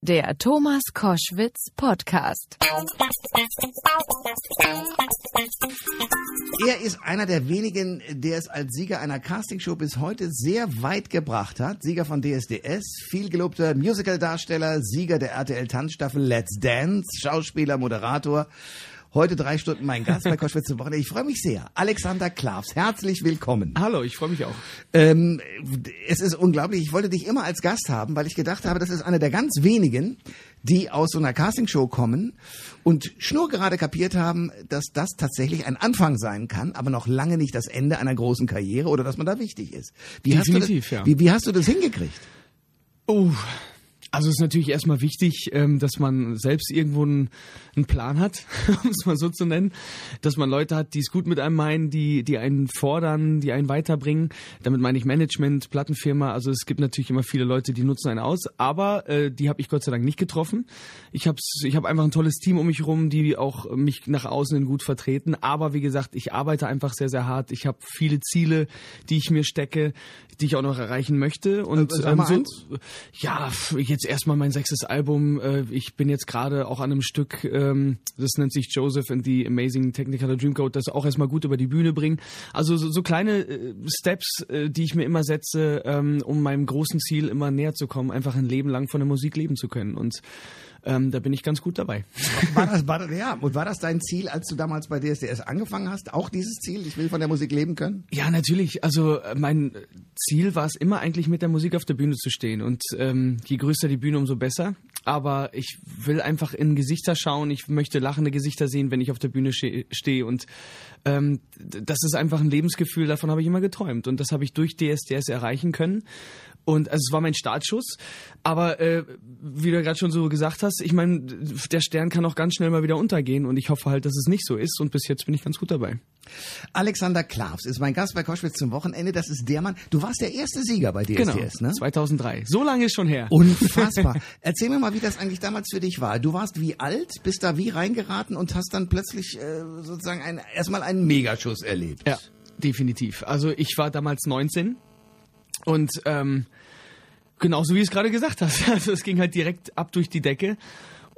Der Thomas Koschwitz Podcast. Er ist einer der wenigen, der es als Sieger einer Castingshow bis heute sehr weit gebracht hat. Sieger von DSDS, vielgelobter Musicaldarsteller, Sieger der RTL Tanzstaffel Let's Dance, Schauspieler, Moderator. Heute drei Stunden mein Gast bei Koschwitz zum Wochenende. Ich freue mich sehr. Alexander Klavs, herzlich willkommen. Hallo, ich freue mich auch. Ähm, es ist unglaublich. Ich wollte dich immer als Gast haben, weil ich gedacht habe, das ist einer der ganz wenigen, die aus so einer Castingshow kommen und schnurgerade kapiert haben, dass das tatsächlich ein Anfang sein kann, aber noch lange nicht das Ende einer großen Karriere oder dass man da wichtig ist. Wie Definitiv, hast du das, ja. Wie, wie hast du das hingekriegt? Oh, also es ist natürlich erstmal wichtig, ähm, dass man selbst irgendwo einen, Plan hat, um es mal so zu nennen, dass man Leute hat, die es gut mit einem meinen, die, die einen fordern, die einen weiterbringen. Damit meine ich Management, Plattenfirma. Also es gibt natürlich immer viele Leute, die nutzen einen aus, aber äh, die habe ich Gott sei Dank nicht getroffen. Ich habe ich hab einfach ein tolles Team um mich rum, die auch mich nach außen hin gut vertreten. Aber wie gesagt, ich arbeite einfach sehr, sehr hart. Ich habe viele Ziele, die ich mir stecke, die ich auch noch erreichen möchte. Und Äh, sag mal so, ja, jetzt erstmal mein sechstes Album. Äh, Ich bin jetzt gerade auch an einem Stück, ähm, das nennt sich Joseph and the Amazing Technicolor Dreamcoat, das auch erstmal gut über die Bühne bringen. Also so, so kleine äh, Steps, äh, die ich mir immer setze, ähm, um meinem großen Ziel immer näher zu kommen, einfach ein Leben lang von der Musik leben zu können. Und ähm, da bin ich ganz gut dabei. War das, war das, ja, und war das dein Ziel, als du damals bei DSDS angefangen hast? Auch dieses Ziel? Ich will von der Musik leben können? Ja, natürlich. Also äh, mein Ziel war es immer eigentlich mit der Musik auf der Bühne zu stehen. Und ähm, je größer die Bühne, umso besser. Aber ich will einfach in Gesichter schauen. Ich möchte lachende Gesichter sehen, wenn ich auf der Bühne ste- stehe. Und ähm, das ist einfach ein Lebensgefühl, davon habe ich immer geträumt. Und das habe ich durch DSDS erreichen können. Und also es war mein Startschuss. Aber äh, wie du gerade schon so gesagt hast, ich meine, der Stern kann auch ganz schnell mal wieder untergehen. Und ich hoffe halt, dass es nicht so ist. Und bis jetzt bin ich ganz gut dabei. Alexander Klavs ist mein Gast bei Koschwitz zum Wochenende. Das ist der Mann. Du warst der erste Sieger bei DSDS, Genau, ne? 2003. So lange ist schon her. Unfassbar. Erzähl mir mal, wie das eigentlich damals für dich war. Du warst wie alt, bist da wie reingeraten und hast dann plötzlich äh, sozusagen ein, erstmal einen Megaschuss erlebt. Ja, definitiv. Also ich war damals 19 und ähm, genauso wie du es gerade gesagt hast. Also es ging halt direkt ab durch die Decke.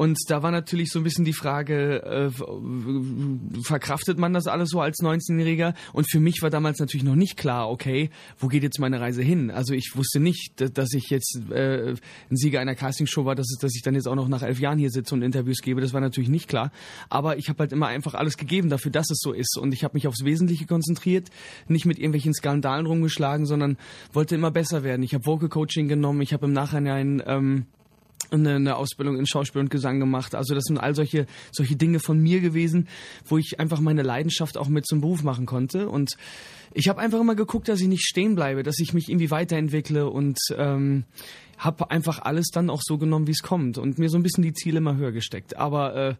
Und da war natürlich so ein bisschen die Frage, äh, verkraftet man das alles so als 19-Jähriger? Und für mich war damals natürlich noch nicht klar, okay, wo geht jetzt meine Reise hin? Also ich wusste nicht, da- dass ich jetzt äh, ein Sieger einer Castingshow war, dass, dass ich dann jetzt auch noch nach elf Jahren hier sitze und Interviews gebe. Das war natürlich nicht klar. Aber ich habe halt immer einfach alles gegeben dafür, dass es so ist. Und ich habe mich aufs Wesentliche konzentriert, nicht mit irgendwelchen Skandalen rumgeschlagen, sondern wollte immer besser werden. Ich habe Vocal Coaching genommen, ich habe im Nachhinein ähm, eine, eine Ausbildung in Schauspiel und Gesang gemacht. Also das sind all solche solche Dinge von mir gewesen, wo ich einfach meine Leidenschaft auch mit zum Beruf machen konnte. Und ich habe einfach immer geguckt, dass ich nicht stehen bleibe, dass ich mich irgendwie weiterentwickle und ähm, habe einfach alles dann auch so genommen, wie es kommt und mir so ein bisschen die Ziele immer höher gesteckt. Aber äh,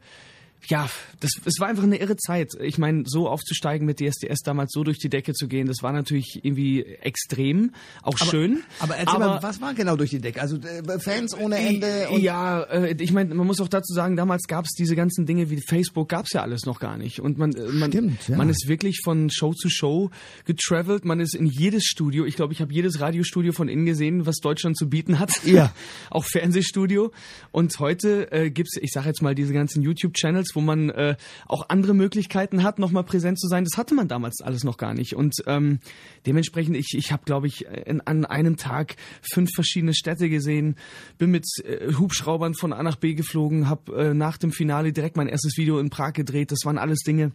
ja, das, es war einfach eine irre Zeit. Ich meine, so aufzusteigen mit DSDS damals, so durch die Decke zu gehen, das war natürlich irgendwie extrem, auch schön. Aber erzähl mal, was war genau durch die Decke? Also äh, Fans ohne Ende und ja, äh, ich meine, man muss auch dazu sagen, damals gab es diese ganzen Dinge wie Facebook, gab es ja alles noch gar nicht. Und man, äh, man, Stimmt, ja. man ist wirklich von Show zu Show getravelt, man ist in jedes Studio, ich glaube, ich habe jedes Radiostudio von innen gesehen, was Deutschland zu bieten hat. Ja. auch Fernsehstudio. Und heute äh, gibt's, ich sage jetzt mal, diese ganzen YouTube-Channels, wo man äh, auch andere Möglichkeiten hat, nochmal präsent zu sein. Das hatte man damals alles noch gar nicht. Und ähm, dementsprechend, ich, ich habe, glaube ich, in, an einem Tag fünf verschiedene Städte gesehen, bin mit äh, Hubschraubern von A nach B geflogen, habe äh, nach dem Finale direkt mein erstes Video in Prag gedreht. Das waren alles Dinge,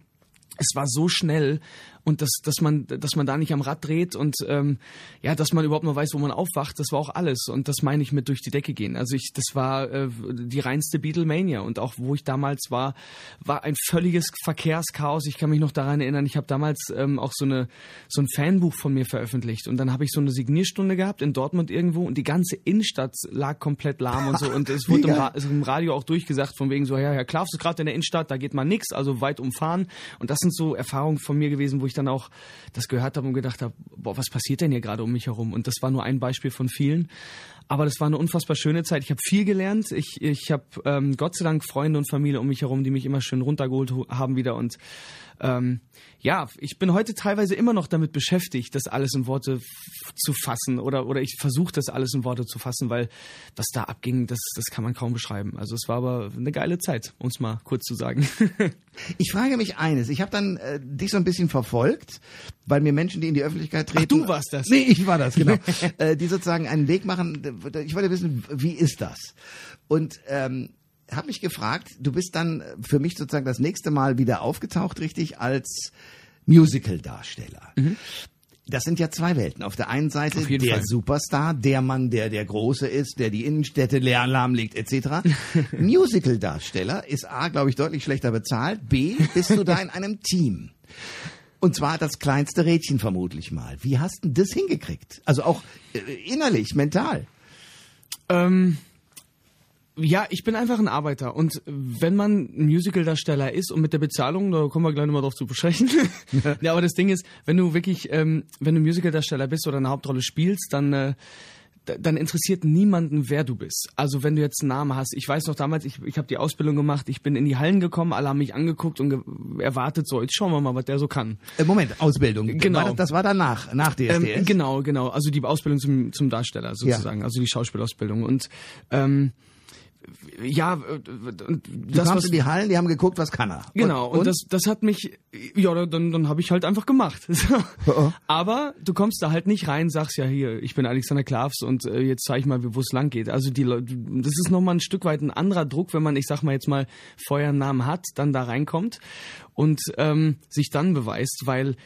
es war so schnell und dass, dass man, dass man da nicht am Rad dreht und ähm, ja, dass man überhaupt noch weiß, wo man aufwacht, das war auch alles und das meine ich mit durch die Decke gehen. Also ich, das war äh, die reinste Beatlemania und auch wo ich damals war, war ein völliges Verkehrschaos. Ich kann mich noch daran erinnern, ich habe damals ähm, auch so eine so ein Fanbuch von mir veröffentlicht und dann habe ich so eine Signierstunde gehabt in Dortmund irgendwo und die ganze Innenstadt lag komplett lahm und so und es wurde im. Ra im Radio auch durchgesagt von wegen so, ja, Herr Klaus ist gerade in der Innenstadt, da geht mal nix, also weit umfahren und das sind so Erfahrungen von mir gewesen, wo ich dann auch das gehört habe und gedacht habe, boah, was passiert denn hier gerade um mich herum? Und das war nur ein Beispiel von vielen. Aber das war eine unfassbar schöne Zeit. Ich habe viel gelernt. Ich, ich habe ähm, Gott sei Dank Freunde und Familie um mich herum, die mich immer schön runtergeholt haben wieder. Und ähm, ja, ich bin heute teilweise immer noch damit beschäftigt, das alles in Worte zu fassen oder oder ich versuche das alles in Worte zu fassen, weil was da abging, das das kann man kaum beschreiben. Also es war aber eine geile Zeit, um es mal kurz zu sagen. ich frage mich eines. Ich habe dann äh, dich so ein bisschen verfolgt, weil mir Menschen, die in die Öffentlichkeit treten. Ach, du warst das. Nee, ich war das genau. äh, die sozusagen einen Weg machen. Ich wollte wissen, wie ist das? Und ähm, habe mich gefragt, du bist dann für mich sozusagen das nächste Mal wieder aufgetaucht, richtig, als Musical-Darsteller. Mhm. Das sind ja zwei Welten. Auf der einen Seite der Fall. Superstar, der Mann, der der Große ist, der die Innenstädte leer lahmlegt, etc. Musical-Darsteller ist A, glaube ich, deutlich schlechter bezahlt. B, bist du da in einem Team. Und zwar das kleinste Rädchen vermutlich mal. Wie hast du das hingekriegt? Also auch äh, innerlich, mental. Ähm, ja, ich bin einfach ein Arbeiter und wenn man ein Musical-Darsteller ist und mit der Bezahlung, da kommen wir gleich nochmal drauf zu besprechen. ja, aber das Ding ist, wenn du wirklich, ähm, wenn du Musical-Darsteller bist oder eine Hauptrolle spielst, dann äh, dann interessiert niemanden, wer du bist. Also wenn du jetzt einen Namen hast, ich weiß noch damals, ich, ich habe die Ausbildung gemacht, ich bin in die Hallen gekommen, alle haben mich angeguckt und erwartet so, jetzt schauen wir mal, was der so kann. Äh, Moment, Ausbildung. Genau. War das, das, war danach, nach DSDS? Ähm, genau, genau. Also die Ausbildung zum, zum Darsteller sozusagen, ja. also die Schauspielausbildung. Und ähm, ja, äh, das kamst in die Hallen, die haben geguckt, was kann er. Genau, und, und das, das hat mich, ja, dann, dann habe ich halt einfach gemacht. Oh, oh. Aber du kommst da halt nicht rein, sagst ja hier, ich bin Alexander Klavs und äh, jetzt zeig ich mal, wo es lang geht. Also die Leute, das ist nochmal ein Stück weit ein anderer Druck, wenn man, ich sag mal jetzt mal, vorher einen Namen hat, dann da reinkommt und ähm, sich dann beweist, weil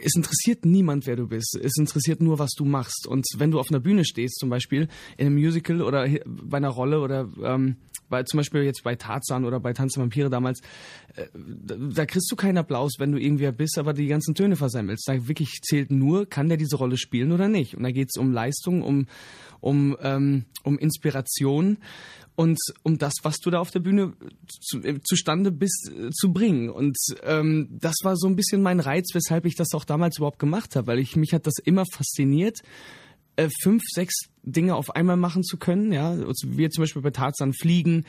es interessiert niemand, wer du bist. Es interessiert nur, was du machst. Und wenn du auf einer Bühne stehst, zum Beispiel in einem Musical oder bei einer Rolle oder ähm, bei, zum Beispiel jetzt bei Tarzan oder bei Tanz der Vampire damals, äh, da, kriegst du keinen Applaus, wenn du irgendwer bist, aber die ganzen Töne versemmelst. Da wirklich zählt nur, kann der diese Rolle spielen oder nicht. Und da geht es um Leistung, um, um, ähm, um Inspiration und um das, was du da auf der Bühne zu, äh, zustande bist, äh, zu bringen. Und ähm, das war so ein bisschen mein Reiz, weshalb ich das auch damals überhaupt gemacht habe, weil ich mich hat das immer fasziniert, äh, fünf, sechs Dinge auf einmal machen zu können. Ja, also wir zum Beispiel bei Tarzan fliegen,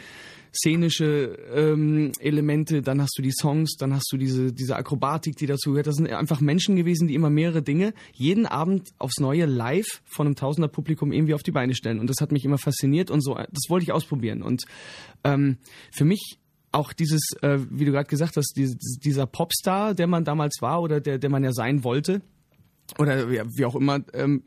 szenische ähm, Elemente, dann hast du die Songs, dann hast du diese, diese Akrobatik, die dazu gehört. Das sind einfach Menschen gewesen, die immer mehrere Dinge jeden Abend aufs Neue live von einem Tausender Publikum irgendwie auf die Beine stellen. Und das hat mich immer fasziniert und so, das wollte ich ausprobieren. Und ähm, für mich auch dieses, äh, wie du gerade gesagt hast, dieses, dieser Popstar, der man damals war oder der, der man ja sein wollte, oder ja, wie auch immer, ähm,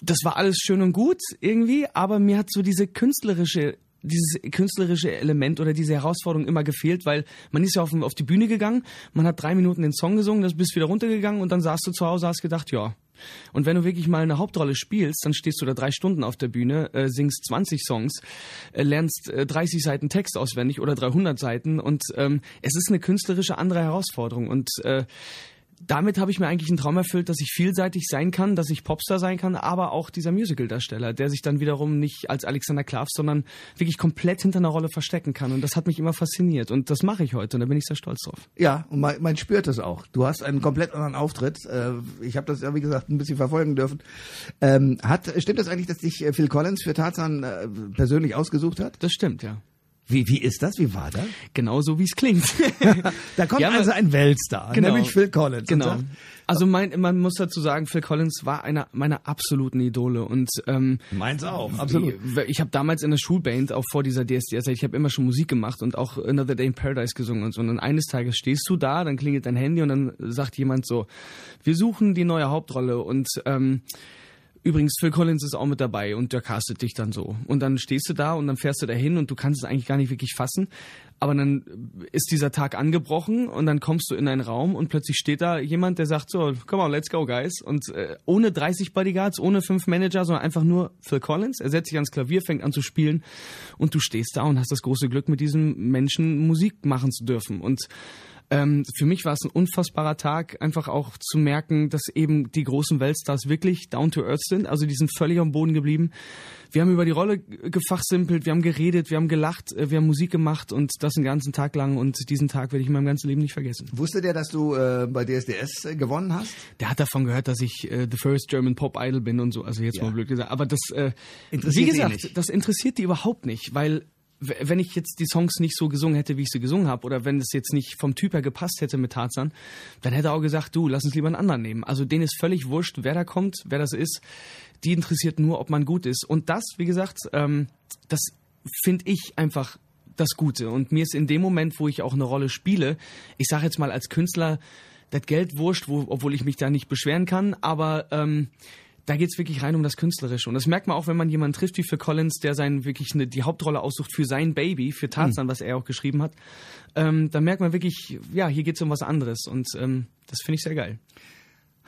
das war alles schön und gut irgendwie, aber mir hat so diese künstlerische dieses künstlerische Element oder diese Herausforderung immer gefehlt, weil man ist ja auf, auf die Bühne gegangen, man hat drei Minuten den Song gesungen, das bist wieder runtergegangen und dann saßt du zu Hause, hast gedacht, ja. Und wenn du wirklich mal eine Hauptrolle spielst, dann stehst du da drei Stunden auf der Bühne, äh, singst 20 Songs, äh, lernst äh, 30 Seiten Text auswendig oder 300 Seiten und ähm, es ist eine künstlerische andere Herausforderung und äh, damit habe ich mir eigentlich einen Traum erfüllt, dass ich vielseitig sein kann, dass ich Popstar sein kann, aber auch dieser Musical-Darsteller, der sich dann wiederum nicht als Alexander Klavs, sondern wirklich komplett hinter einer Rolle verstecken kann. Und das hat mich immer fasziniert. Und das mache ich heute und da bin ich sehr stolz drauf. Ja, und man, man spürt es auch. Du hast einen komplett anderen Auftritt. Äh, ich habe das ja, wie gesagt, ein bisschen verfolgen dürfen. Ähm, hat, stimmt das eigentlich, dass dich äh, Phil Collins für Tarzan äh, persönlich ausgesucht hat? Das stimmt, ja. Wie, wie ist das? Wie war das? Genau so, wie es klingt. da kommt ja, also ein Weltstar, genau, nämlich Phil Collins. Genau. Also mein, man muss dazu sagen, Phil Collins war einer meiner absoluten Idole und ähm, meins auch, absolut. Ich, ich habe damals in der Schulband auch vor dieser DSDS, ich habe immer schon Musik gemacht und auch Another Day in Paradise gesungen und so. Und eines Tages stehst du da, dann klingelt dein Handy und dann sagt jemand so: Wir suchen die neue Hauptrolle und ähm, Übrigens, Phil Collins ist auch mit dabei und der castet dich dann so. Und dann stehst du da und dann fährst du da hin und du kannst es eigentlich gar nicht wirklich fassen. Aber dann ist dieser Tag angebrochen und dann kommst du in einen Raum und plötzlich steht da jemand, der sagt so, come on, let's go, guys. Und äh, ohne 30 Bodyguards, ohne fünf Manager, sondern einfach nur Phil Collins. Er setzt sich ans Klavier, fängt an zu spielen und du stehst da und hast das große Glück, mit diesem Menschen Musik machen zu dürfen. Und Ähm, für mich war es ein unfassbarer Tag, einfach auch zu merken, dass eben die großen Weltstars wirklich down to earth sind. Also die sind völlig am Boden geblieben. Wir haben über die Rolle gefachsimpelt, wir haben geredet, wir haben gelacht, äh, wir haben Musik gemacht und das den ganzen Tag lang und diesen Tag werde ich in meinem ganzen Leben nicht vergessen. Wusste der, dass du äh, bei DSDS äh, gewonnen hast? Der hat davon gehört, dass ich äh, the first German Pop Idol bin und so. Also jetzt Ja. mal blöd gesagt. Aber das, äh, Interessiert wie gesagt, das interessiert die überhaupt nicht, weil wenn ich jetzt die Songs nicht so gesungen hätte, wie ich sie gesungen habe, oder wenn es jetzt nicht vom Typ her gepasst hätte mit Tarzan, dann hätte er auch gesagt, du, lass uns lieber einen anderen nehmen. Also denen ist völlig wurscht, wer da kommt, wer das ist. Die interessiert nur, ob man gut ist. Und das, wie gesagt, ähm, das finde ich einfach das Gute. Und mir ist in dem Moment, wo ich auch eine Rolle spiele, ich sage jetzt mal als Künstler, das Geld wurscht, wo, obwohl ich mich da nicht beschweren kann, aber ähm, da geht's wirklich rein um das Künstlerische. Und das merkt man auch, wenn man jemanden trifft wie für Collins, der sein wirklich eine, die Hauptrolle aussucht für sein Baby, für Tarzan, was er auch geschrieben hat. Ähm, dann merkt man wirklich, ja, hier geht's um was anderes. Und ähm, das finde ich sehr geil.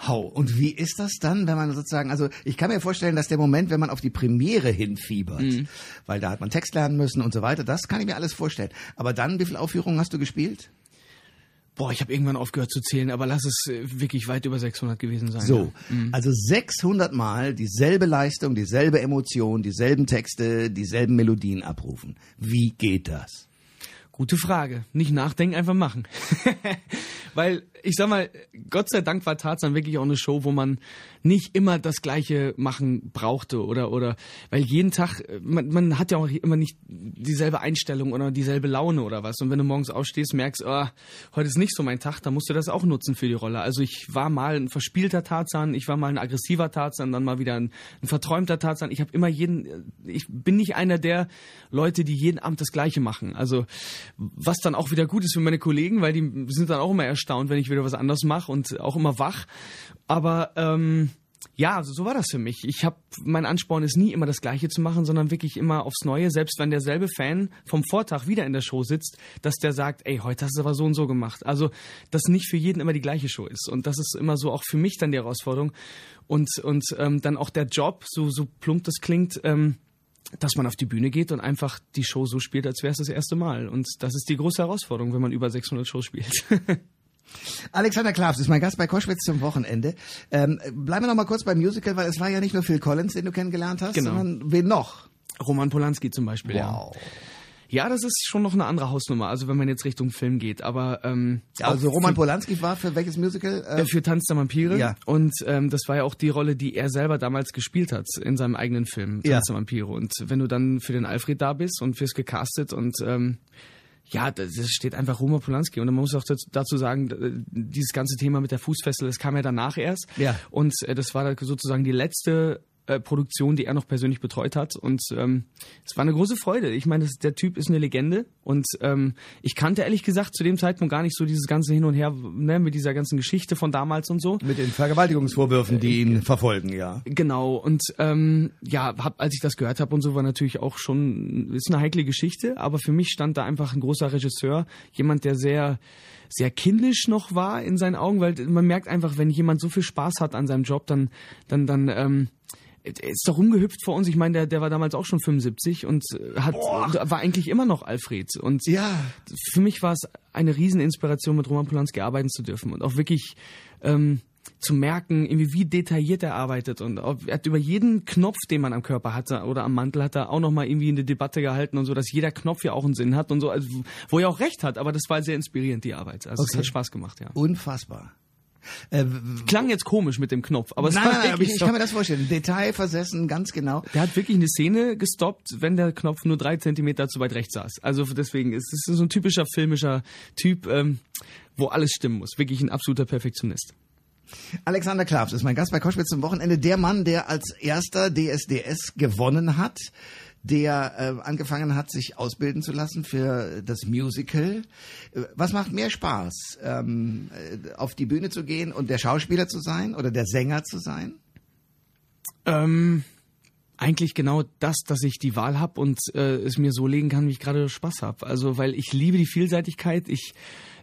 Hau. Und wie ist das dann, wenn man sozusagen, also ich kann mir vorstellen, dass der Moment, wenn man auf die Premiere hinfiebert, Mhm. weil da hat man Text lernen müssen und so weiter, das kann ich mir alles vorstellen. Aber dann, wie viele Aufführungen hast du gespielt? Boah, ich habe irgendwann aufgehört zu zählen, aber lass es äh, wirklich weit über 600 gewesen sein. So, Ja. Mhm. also 600 Mal dieselbe Leistung, dieselbe Emotion, dieselben Texte, dieselben Melodien abrufen. Wie geht das? Gute Frage. Nicht nachdenken, einfach machen. Weil ich sag mal, Gott sei Dank war Tarzan wirklich auch eine Show, wo man nicht immer das Gleiche machen brauchte oder oder weil jeden Tag äh, man, man hat ja auch immer nicht dieselbe Einstellung oder dieselbe Laune oder was und wenn du morgens aufstehst merkst, oh, heute ist nicht so mein Tag, dann musst du das auch nutzen für die Rolle. Also ich war mal ein verspielter Tarzan, ich war mal ein aggressiver Tarzan, dann mal wieder ein, ein verträumter Tarzan. Ich habe immer jeden äh, ich bin nicht einer der Leute, die jeden Abend das gleiche machen. Also was dann auch wieder gut ist für meine Kollegen, weil die sind dann auch immer erstaunt, wenn ich wieder was anderes mache und auch immer wach. Aber ähm, ja, also so war das für mich. Ich habe mein Ansporn ist nie immer das Gleiche zu machen, sondern wirklich immer aufs Neue. Selbst wenn derselbe Fan vom Vortag wieder in der Show sitzt, dass der sagt, ey, heute hast du aber so und so gemacht. Also, dass nicht für jeden immer die gleiche Show ist. Und das ist immer so auch für mich dann die Herausforderung. Und und ähm, dann auch der Job, so so plump das klingt. Ähm, dass man auf die Bühne geht und einfach die Show so spielt, als wäre es das erste Mal. Und das ist die große Herausforderung, wenn man über 600 Shows spielt. Alexander Klavs ist mein Gast bei Koschwitz zum Wochenende. Ähm, bleiben wir noch mal kurz beim Musical, weil es war ja nicht nur Phil Collins, den du kennengelernt hast, Genau. sondern wen noch? Roman Polanski zum Beispiel, ja. Ja, das ist schon noch eine andere Hausnummer, also wenn man jetzt Richtung Film geht. Aber ähm, Also Roman Polanski war für welches Musical? Äh, äh, für Tanz der Vampire. Ja. Und ähm, das war ja auch die Rolle, die er selber damals gespielt hat in seinem eigenen Film, Tanz Ja. der Vampire. Und wenn du dann für den Alfred da bist und wirst gecastet und ähm, ja, das steht einfach Roman Polanski. Und man muss auch dazu- sagen, dieses ganze Thema mit der Fußfessel, das kam ja danach erst. Ja. Und äh, das war sozusagen die letzte äh, Produktion, die er noch persönlich betreut hat. Und ähm, es war eine große Freude. Ich meine, das, der Typ ist eine Legende. Und ähm, ich kannte ehrlich gesagt zu dem Zeitpunkt gar nicht so dieses ganze Hin und Her ne, mit dieser ganzen Geschichte von damals und so. mit den Vergewaltigungsvorwürfen, die ihn verfolgen, ja. Genau, und ähm, ja, hab, als ich das gehört habe und so, war natürlich auch schon, ist eine heikle Geschichte, aber für mich stand da einfach ein großer Regisseur, jemand, der sehr, sehr kindisch noch war in seinen Augen, weil man merkt einfach, wenn jemand so viel Spaß hat an seinem Job, dann, dann, dann, ähm, ist doch rumgehüpft vor uns. Ich meine, der, der war damals auch schon 75 und äh, hat, war eigentlich immer noch Alfred. Und Ja. für mich war es eine Rieseninspiration, mit Roman Polanski arbeiten zu dürfen und auch wirklich ähm, zu merken, irgendwie wie detailliert er arbeitet und auch, er hat über jeden Knopf, den man am Körper hatte oder am Mantel hat er auch noch mal irgendwie eine Debatte gehalten und so, dass jeder Knopf ja auch einen Sinn hat und so, also, wo er auch recht hat, aber das war sehr inspirierend die Arbeit. Also es Okay. hat Spaß gemacht, ja. Unfassbar. Äh, Klang jetzt komisch mit dem Knopf, aber es nein, war nein, wirklich ich, ich kann mir das vorstellen. Detailversessen, ganz genau. Der hat wirklich eine Szene gestoppt, wenn der Knopf nur drei Zentimeter zu weit rechts saß. Also deswegen ist es so ein typischer filmischer Typ, ähm, wo alles stimmen muss. Wirklich ein absoluter Perfektionist. Alexander Klavs ist mein Gast bei Koschwitz zum Wochenende. Der Mann, der als erster DSDS gewonnen hat, der äh, angefangen hat, sich ausbilden zu lassen für das Musical. Äh, Was macht mehr Spaß, ähm, äh, auf die Bühne zu gehen und der Schauspieler zu sein oder der Sänger zu sein? Ähm, eigentlich genau das, dass ich die Wahl habe und äh, es mir so legen kann, wie ich gerade Spaß habe. Also weil ich liebe die Vielseitigkeit. Ich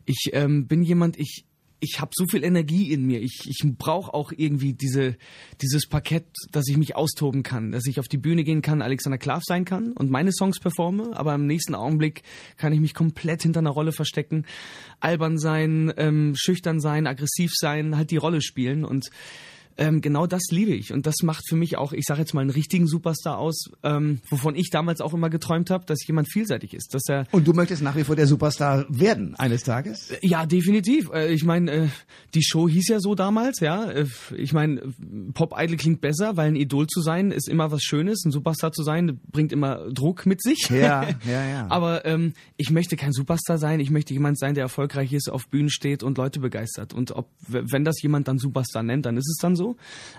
ich ähm, bin jemand, ich ich habe so viel Energie in mir. Ich, ich brauche auch irgendwie diese, dieses Parkett, dass ich mich austoben kann, dass ich auf die Bühne gehen kann, Alexander Klav sein kann und meine Songs performe, aber im nächsten Augenblick kann ich mich komplett hinter einer Rolle verstecken, albern sein, ähm, schüchtern sein, aggressiv sein, halt die Rolle spielen. Und ähm, genau das liebe ich und das macht für mich auch, ich sage jetzt mal, einen richtigen Superstar aus, ähm, wovon ich damals auch immer geträumt habe, dass jemand vielseitig ist, dass er und du möchtest nach wie vor der Superstar werden eines Tages? Ja, definitiv. Äh, ich meine, äh, die Show hieß ja so damals, ja. Äh, ich meine, Pop Idol klingt besser, weil ein Idol zu sein ist immer was Schönes, ein Superstar zu sein bringt immer Druck mit sich. Ja, ja, ja. Aber ähm, ich möchte kein Superstar sein. Ich möchte jemand sein, der erfolgreich ist, auf Bühnen steht und Leute begeistert. Und ob wenn das jemand dann Superstar nennt, dann ist es dann so.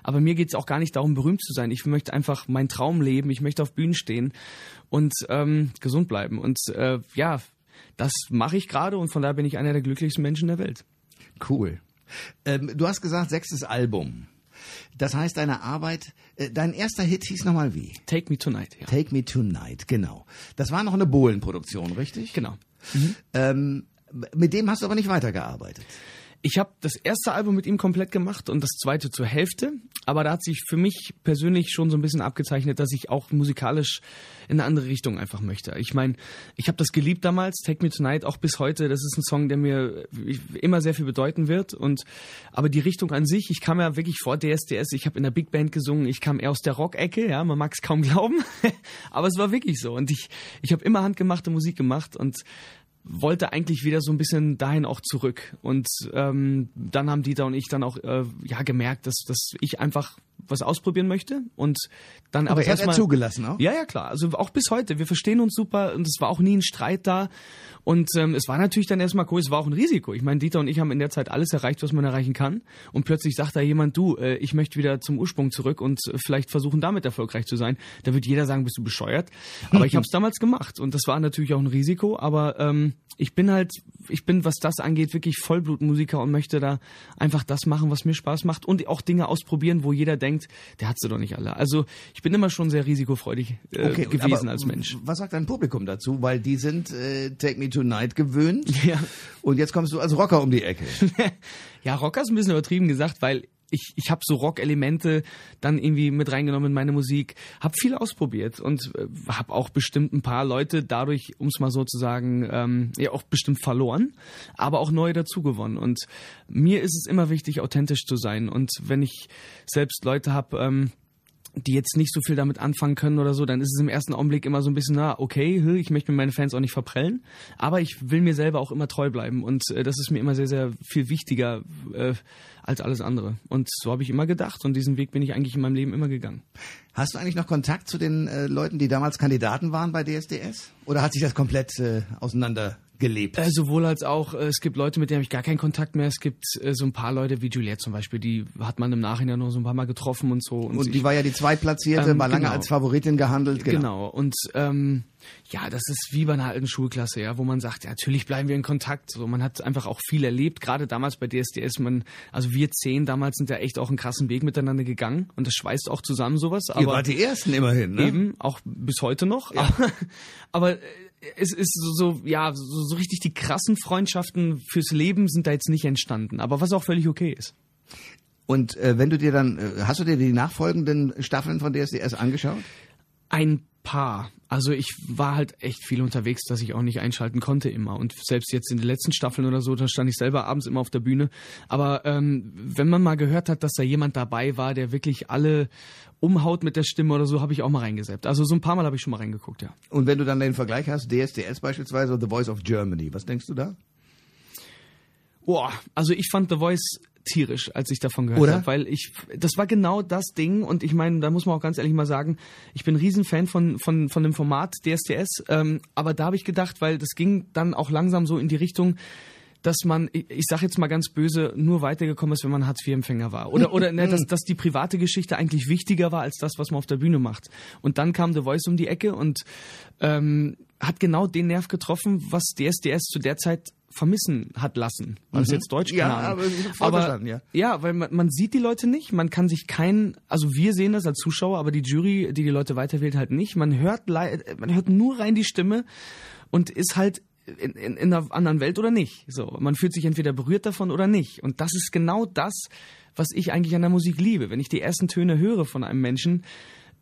Aber mir geht es auch gar nicht darum, berühmt zu sein. Ich möchte einfach meinen Traum leben. Ich möchte auf Bühnen stehen und ähm, gesund bleiben. Und äh, ja, das mache ich gerade und von daher bin ich einer der glücklichsten Menschen der Welt. Cool. Ähm, du hast gesagt, sechstes Album. Das heißt, deine Arbeit, äh, dein erster Hit hieß nochmal wie? Take Me Tonight, ja. Take Me Tonight, genau. Das war noch eine Bohlen-Produktion, richtig? Genau. Mhm. Ähm, mit dem hast du aber nicht weitergearbeitet. Ich habe das erste Album mit ihm komplett gemacht und das zweite zur Hälfte. Aber da hat sich für mich persönlich schon so ein bisschen abgezeichnet, dass ich auch musikalisch in eine andere Richtung einfach möchte. Ich meine, ich habe das geliebt damals, Take Me Tonight, auch bis heute. Das ist ein Song, der mir immer sehr viel bedeuten wird. Und aber die Richtung an sich, ich kam ja wirklich vor DSDS, ich habe in der Big Band gesungen, ich kam eher aus der Rock-Ecke, ja, man mag es kaum glauben. aber es war wirklich so. Und ich, ich habe immer handgemachte Musik gemacht und wollte eigentlich wieder so ein bisschen dahin auch zurück. Und ähm, dann haben Dieter und ich dann auch äh, ja gemerkt, dass, dass ich einfach was ausprobieren möchte und dann aber, aber erstmal zugelassen auch. Ja, ja, klar. Also auch bis heute. Wir verstehen uns super und es war auch nie ein Streit da. Und ähm, es war natürlich dann erstmal cool, es war auch ein Risiko. Ich meine, Dieter und ich haben in der Zeit alles erreicht, was man erreichen kann. Und plötzlich sagt da jemand, du, äh, ich möchte wieder zum Ursprung zurück und äh, vielleicht versuchen, damit erfolgreich zu sein. Da wird jeder sagen, bist du bescheuert. Aber ich habe es damals gemacht und das war natürlich auch ein Risiko. Aber ähm, ich bin halt, ich bin, was das angeht, wirklich Vollblutmusiker und möchte da einfach das machen, was mir Spaß macht und auch Dinge ausprobieren, wo jeder denkt, der hat sie doch nicht alle. Also ich bin immer schon sehr risikofreudig äh, okay, gewesen als Mensch. Was sagt dein Publikum dazu? Weil die sind äh, Take Me Tonight gewöhnt. Ja. Und jetzt kommst du als Rocker um die Ecke. ja, Rocker ist ein bisschen übertrieben gesagt, weil ich, ich habe so Rock-Elemente dann irgendwie mit reingenommen in meine Musik, habe viel ausprobiert und äh, habe auch bestimmt ein paar Leute dadurch, um es mal so zu sagen, ähm, ja auch bestimmt verloren, aber auch neue dazugewonnen. Und mir ist es immer wichtig, authentisch zu sein. Und wenn ich selbst Leute habe, ähm, die jetzt nicht so viel damit anfangen können oder so, dann ist es im ersten Augenblick immer so ein bisschen, na, okay, ich möchte mir meine Fans auch nicht verprellen, aber ich will mir selber auch immer treu bleiben und äh, das ist mir immer sehr, sehr viel wichtiger äh, als alles andere. Und so habe ich immer gedacht und diesen Weg bin ich eigentlich in meinem Leben immer gegangen. Hast du eigentlich noch Kontakt zu den äh, Leuten, die damals Kandidaten waren bei DSDS? Oder hat sich das komplett äh, auseinander gelebt? Äh, sowohl als auch, äh, es gibt Leute, mit denen habe ich gar keinen Kontakt mehr. Es gibt äh, so ein paar Leute wie Juliette zum Beispiel, die hat man im Nachhinein noch so ein paar Mal getroffen und so. Und, und die ich, war ja die Zweitplatzierte, ähm, war lange genau. als Favoritin gehandelt. Genau, genau. und ähm, ja, das ist wie bei einer alten Schulklasse, ja, wo man sagt, ja, natürlich bleiben wir in Kontakt. So, man hat einfach auch viel erlebt, gerade damals bei DSDS. Man, also wir zehn damals sind ja echt auch einen krassen Weg miteinander gegangen und das schweißt auch zusammen sowas. Ihr wart die ersten immerhin, ne? Eben, auch bis heute noch. Ja. Aber, aber äh, es ist so, so ja, so, so richtig die krassen Freundschaften fürs Leben sind da jetzt nicht entstanden. Aber was auch völlig okay ist. Und äh, wenn du dir dann, äh, hast du dir die nachfolgenden Staffeln von DSDS angeschaut? Ein paar. Also ich war halt echt viel unterwegs, dass ich auch nicht einschalten konnte immer. Und selbst jetzt in den letzten Staffeln oder so, da stand ich selber abends immer auf der Bühne. Aber ähm, wenn man mal gehört hat, dass da jemand dabei war, der wirklich alle umhaut mit der Stimme oder so, habe ich auch mal reingesetzt. Also so ein paar Mal habe ich schon mal reingeguckt, ja. Und wenn du dann den Vergleich hast, DSDS beispielsweise, The Voice of Germany, was denkst du da? Boah, also ich fand The Voice tierisch, als ich davon gehört habe, weil ich das war genau das Ding und ich meine, da muss man auch ganz ehrlich mal sagen, ich bin ein Riesenfan von von von dem Format DSDS, ähm, aber da habe ich gedacht, weil das ging dann auch langsam so in die Richtung dass man, ich, sage jetzt mal ganz böse, nur weitergekommen ist, wenn man Hartz-IV-Empfänger war. Oder, oder ne, dass, dass die private Geschichte eigentlich wichtiger war als das, was man auf der Bühne macht. Und dann kam The Voice um die Ecke und ähm, hat genau den Nerv getroffen, was DSDS zu der Zeit vermissen hat lassen. War das mhm. jetzt Deutsch? Ja, aber, aber ja. ja, weil man, man sieht die Leute nicht, man kann sich kein, also wir sehen das als Zuschauer, aber die Jury, die die Leute weiterwählt, halt nicht. Man hört, man hört nur rein die Stimme und ist halt in, in, in einer anderen Welt oder nicht. So, man fühlt sich entweder berührt davon oder nicht. Und das ist genau das, was ich eigentlich an der Musik liebe. Wenn ich die ersten Töne höre von einem Menschen,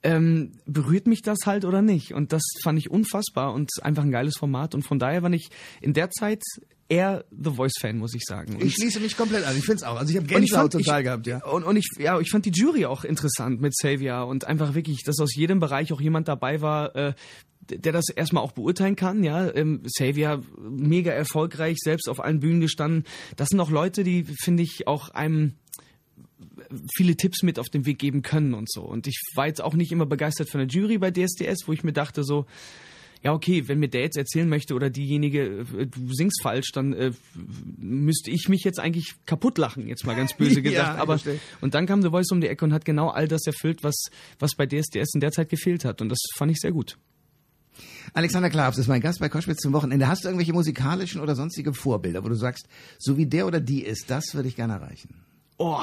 ähm, berührt mich das halt oder nicht? Und das fand ich unfassbar und einfach ein geiles Format. Und von daher war ich in der Zeit eher The Voice-Fan, muss ich sagen. Und ich schließe mich komplett an. Ich finde es auch. Also ich habe Gänsehaut total ich, gehabt, ja. Und, und ich, ja, ich fand die Jury auch interessant mit Xavier und einfach wirklich, dass aus jedem Bereich auch jemand dabei war, äh, der das erstmal auch beurteilen kann, ja. Ähm, Xavier mega erfolgreich, selbst auf allen Bühnen gestanden. Das sind auch Leute, die, finde ich, auch einem viele Tipps mit auf den Weg geben können und so. Und ich war jetzt auch nicht immer begeistert von der Jury bei DSDS, wo ich mir dachte so, ja, okay, wenn mir der jetzt erzählen möchte oder diejenige, äh, du singst falsch, dann äh, müsste ich mich jetzt eigentlich kaputt lachen, jetzt mal ganz böse gesagt. ja, Aber und dann kam The Voice um die Ecke und hat genau all das erfüllt, was, was bei DSDS in der Zeit gefehlt hat. Und das fand ich sehr gut. Alexander Klaps ist mein Gast bei Koschwitz zum Wochenende. Hast du irgendwelche musikalischen oder sonstige Vorbilder, wo du sagst, so wie der oder die ist, das würde ich gerne erreichen? Oh,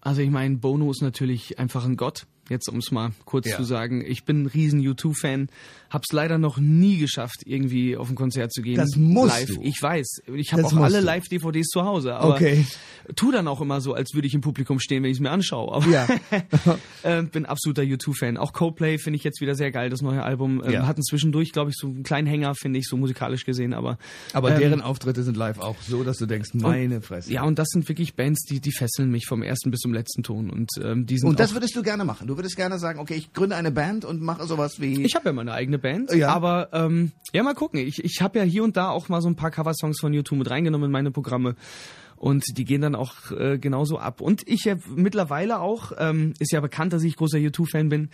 also ich meine, Bono ist natürlich einfach ein Gott. Jetzt um es mal kurz ja. zu sagen, ich bin ein riesen U2-Fan, hab's leider noch nie geschafft, irgendwie auf ein Konzert zu gehen. Das musst live. Du. Ich weiß, ich habe auch alle Live-DVDs zu Hause, aber okay. tu dann auch immer so, als würde ich im Publikum stehen, wenn ich es mir anschaue. Aber ja. äh, bin absoluter U2-Fan. Auch Coldplay finde ich jetzt wieder sehr geil, das neue Album. Ähm, Ja. Hatten zwischendurch, glaube ich, so einen kleinen Hänger, finde ich, so musikalisch gesehen, aber Aber ähm, deren Auftritte sind live auch so, dass du denkst, meine Fresse. ja, und das sind wirklich Bands, die, die fesseln mich vom ersten bis zum letzten Ton. Und ähm, die sind Und das würdest du gerne machen. Du würdest gerne sagen, okay, ich gründe eine Band und mache sowas wie. Ich habe ja meine eigene Band, Ja. aber ähm, ja, mal gucken. Ich, ich habe ja hier und da auch mal so ein paar Coversongs von YouTube mit reingenommen in meine Programme. Und die gehen dann auch äh, genauso ab. Und ich habe mittlerweile auch, ähm, ist ja bekannt, dass ich großer U2-Fan bin.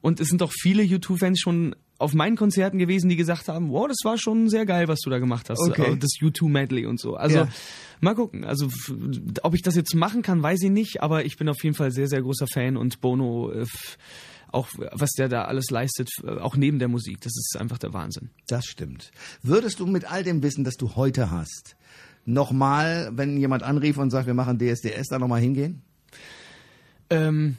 Und es sind auch viele U2-Fans schon auf meinen Konzerten gewesen, die gesagt haben, wow, das war schon sehr geil, was du da gemacht hast. Okay. Äh, Das U2-Medley und so. Also Ja. mal gucken. Also ob ich das jetzt machen kann, weiß ich nicht. Aber ich bin auf jeden Fall sehr, sehr großer Fan. Und Bono, äh, auch was der da alles leistet, auch neben der Musik, das ist einfach der Wahnsinn. Das stimmt. Würdest du mit all dem Wissen, das du heute hast, nochmal, wenn jemand anrief und sagt, wir machen DSDS, da nochmal hingehen? Ähm,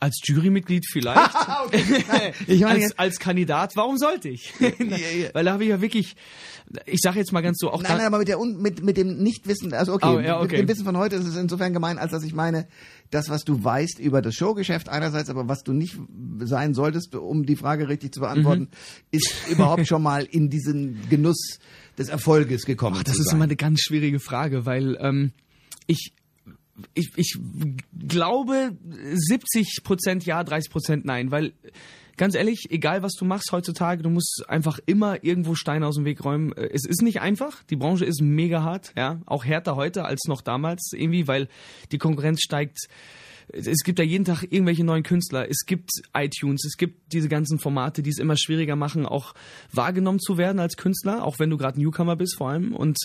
als Jurymitglied vielleicht. Ich meine als, als Kandidat, warum sollte ich? Weil da habe ich ja wirklich, ich sage jetzt mal ganz so, auch Nein, nein, aber mit, der mit, mit dem Nichtwissen, also okay, Oh, ja, mit okay. dem Wissen von heute ist es insofern gemein, als dass ich meine, das, was du weißt über das Showgeschäft einerseits, aber was du nicht sein solltest, um die Frage richtig zu beantworten, Mhm. ist überhaupt schon mal in diesen Genuss des Erfolges gekommen. Ach, das ist sein. immer eine ganz schwierige Frage, weil ähm, ich, ich, ich glaube 70 Prozent ja, 30 Prozent nein, weil ganz ehrlich, egal was du machst heutzutage, du musst einfach immer irgendwo Steine aus dem Weg räumen. Äh, Es ist nicht einfach, die Branche ist mega hart, ja, auch härter heute als noch damals irgendwie, weil die Konkurrenz steigt. Es gibt ja jeden Tag irgendwelche neuen Künstler. Es gibt iTunes, es gibt diese ganzen Formate, die es immer schwieriger machen, auch wahrgenommen zu werden als Künstler, auch wenn du gerade Newcomer bist vor allem. Und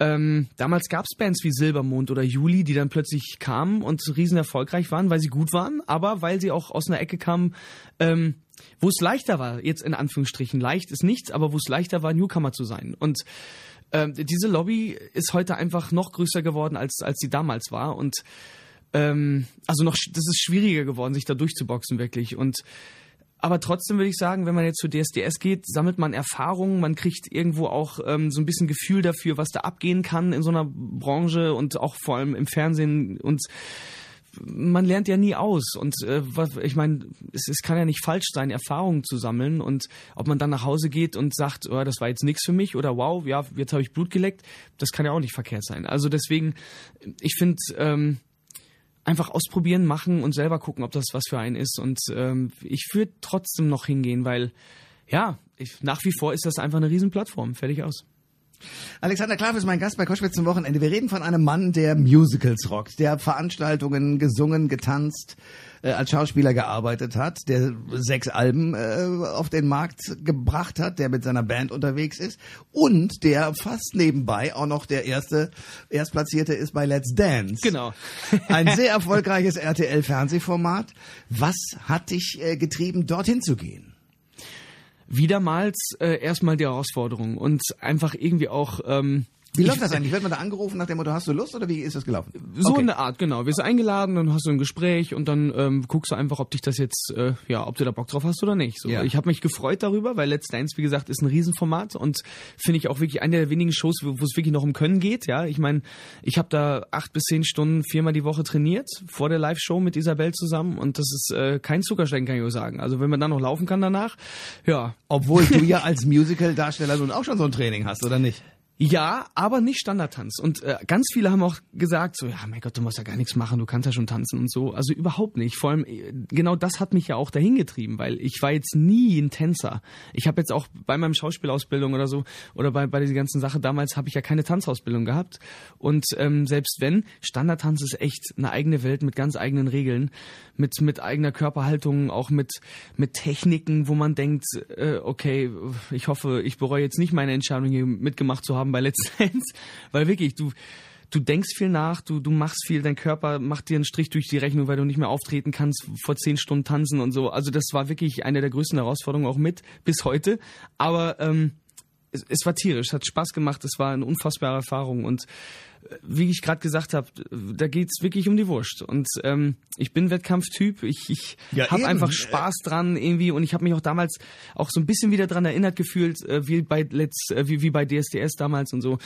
ähm, damals gab es Bands wie Silbermond oder Juli, die dann plötzlich kamen und riesen erfolgreich waren, weil sie gut waren, aber weil sie auch aus einer Ecke kamen, ähm, wo es leichter war, jetzt in Anführungsstrichen, leicht ist nichts, aber wo es leichter war, Newcomer zu sein. Und ähm, diese Lobby ist heute einfach noch größer geworden, als, als sie damals war. Und ähm, also noch, das ist schwieriger geworden, sich da durchzuboxen, wirklich. Und aber trotzdem würde ich sagen, wenn man jetzt zu DSDS geht, sammelt man Erfahrungen, man kriegt irgendwo auch ähm, so ein bisschen Gefühl dafür, was da abgehen kann in so einer Branche und auch vor allem im Fernsehen und man lernt ja nie aus und äh, ich meine, es, es kann ja nicht falsch sein, Erfahrungen zu sammeln und ob man dann nach Hause geht und sagt, oh, das war jetzt nichts für mich oder wow, ja, jetzt habe ich Blut geleckt, das kann ja auch nicht verkehrt sein. Also deswegen, ich finde, ähm, einfach ausprobieren, machen und selber gucken, ob das was für einen ist. Und ähm, ich würde trotzdem noch hingehen, weil ja, ich, nach wie vor ist das einfach eine Riesenplattform. Fertig aus. Alexander Klaff ist mein Gast bei Koschwitz zum Wochenende. Wir reden von einem Mann, der Musicals rockt, der Veranstaltungen gesungen, getanzt, äh, als Schauspieler gearbeitet hat, der sechs Alben äh, auf den Markt gebracht hat, der mit seiner Band unterwegs ist und der fast nebenbei auch noch der erste Erstplatzierte ist bei Let's Dance. Genau. Ein sehr erfolgreiches RTL-Fernsehformat. Was hat dich äh, getrieben, dorthin zu gehen? Wiedermals äh, erstmal die Herausforderung und einfach irgendwie auch ähm, Wie läuft das eigentlich? Wird man da angerufen nach dem Motto, hast du Lust oder wie ist das gelaufen? So okay. eine Art, genau. Wirst du eingeladen, dann hast du ein Gespräch und dann ähm, guckst du einfach, ob dich das jetzt, äh, ja, ob du da Bock drauf hast oder nicht. So, ja. Ich habe mich gefreut darüber, weil Let's Dance, wie gesagt, ist ein Riesenformat und finde ich auch wirklich eine der wenigen Shows, wo es wirklich noch um Können geht. Ja, ich meine, ich habe da acht bis zehn Stunden viermal die Woche trainiert vor der Live-Show mit Isabel zusammen und das ist äh, kein Zuckerstein, kann ich auch sagen. Also wenn man dann noch laufen kann danach, ja. Obwohl du ja als Musical-Darsteller nun auch schon so ein Training hast, oder nicht? Ja, aber nicht Standardtanz. Und äh, ganz viele haben auch gesagt, so, ja, mein Gott, du musst ja gar nichts machen, du kannst ja schon tanzen und so. Also überhaupt nicht. Vor allem, äh, genau das hat mich ja auch dahin getrieben, weil ich war jetzt nie ein Tänzer. Ich habe jetzt auch bei meinem Schauspielausbildung oder so, oder bei, bei dieser ganzen Sache damals, habe ich ja keine Tanzausbildung gehabt. Und ähm, selbst wenn, Standardtanz ist echt eine eigene Welt mit ganz eigenen Regeln, mit, mit eigener Körperhaltung, auch mit, mit Techniken, wo man denkt, äh, okay, ich hoffe, ich bereue jetzt nicht meine Entscheidung hier mitgemacht zu haben haben bei Let's Dance, weil wirklich, du, du denkst viel nach, du, du machst viel, dein Körper macht dir einen Strich durch die Rechnung, weil du nicht mehr auftreten kannst, vor zehn Stunden tanzen und so. Also das war wirklich eine der größten Herausforderungen auch mit bis heute. Aber ähm, es, es war tierisch, hat Spaß gemacht, es war eine unfassbare Erfahrung und wie ich gerade gesagt habe, da geht's wirklich um die Wurst. Und ähm, ich bin Wettkampftyp, ich, ich ja, habe einfach Spaß dran irgendwie und ich habe mich auch damals auch so ein bisschen wieder dran erinnert gefühlt, äh, wie bei Let's, äh, wie, wie bei DSDS damals und so.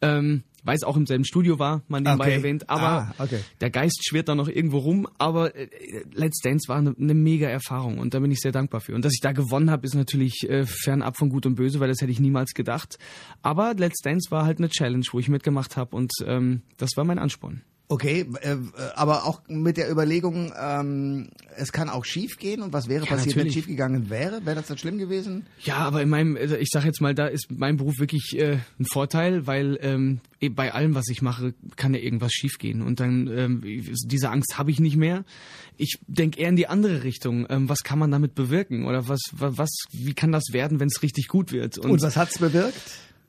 Ähm, weil es auch im selben Studio war, man nebenbei okay. erwähnt. Aber ah, okay. der Geist schwirrt da noch irgendwo rum. Aber äh, Let's Dance war eine, eine, mega Erfahrung und da bin ich sehr dankbar für. Und dass ich da gewonnen habe, ist natürlich äh, fernab von Gut und Böse, weil das hätte ich niemals gedacht. Aber Let's Dance war halt eine Challenge, wo ich mitgemacht habe und ähm, das war mein Ansporn. Okay, äh, aber auch mit der Überlegung, ähm, es kann auch schief gehen und was wäre ja, passiert, natürlich. wenn schief gegangen wäre? Wäre das dann schlimm gewesen? Ja, aber in meinem, also ich sage jetzt mal, da ist mein Beruf wirklich äh, ein Vorteil, weil ähm, eh, bei allem, was ich mache, kann ja irgendwas schief gehen und dann ähm, diese Angst habe ich nicht mehr. Ich denke eher in die andere Richtung. Ähm, was kann man damit bewirken oder was, was, wie kann das werden, wenn es richtig gut wird? Und, und was hat's bewirkt?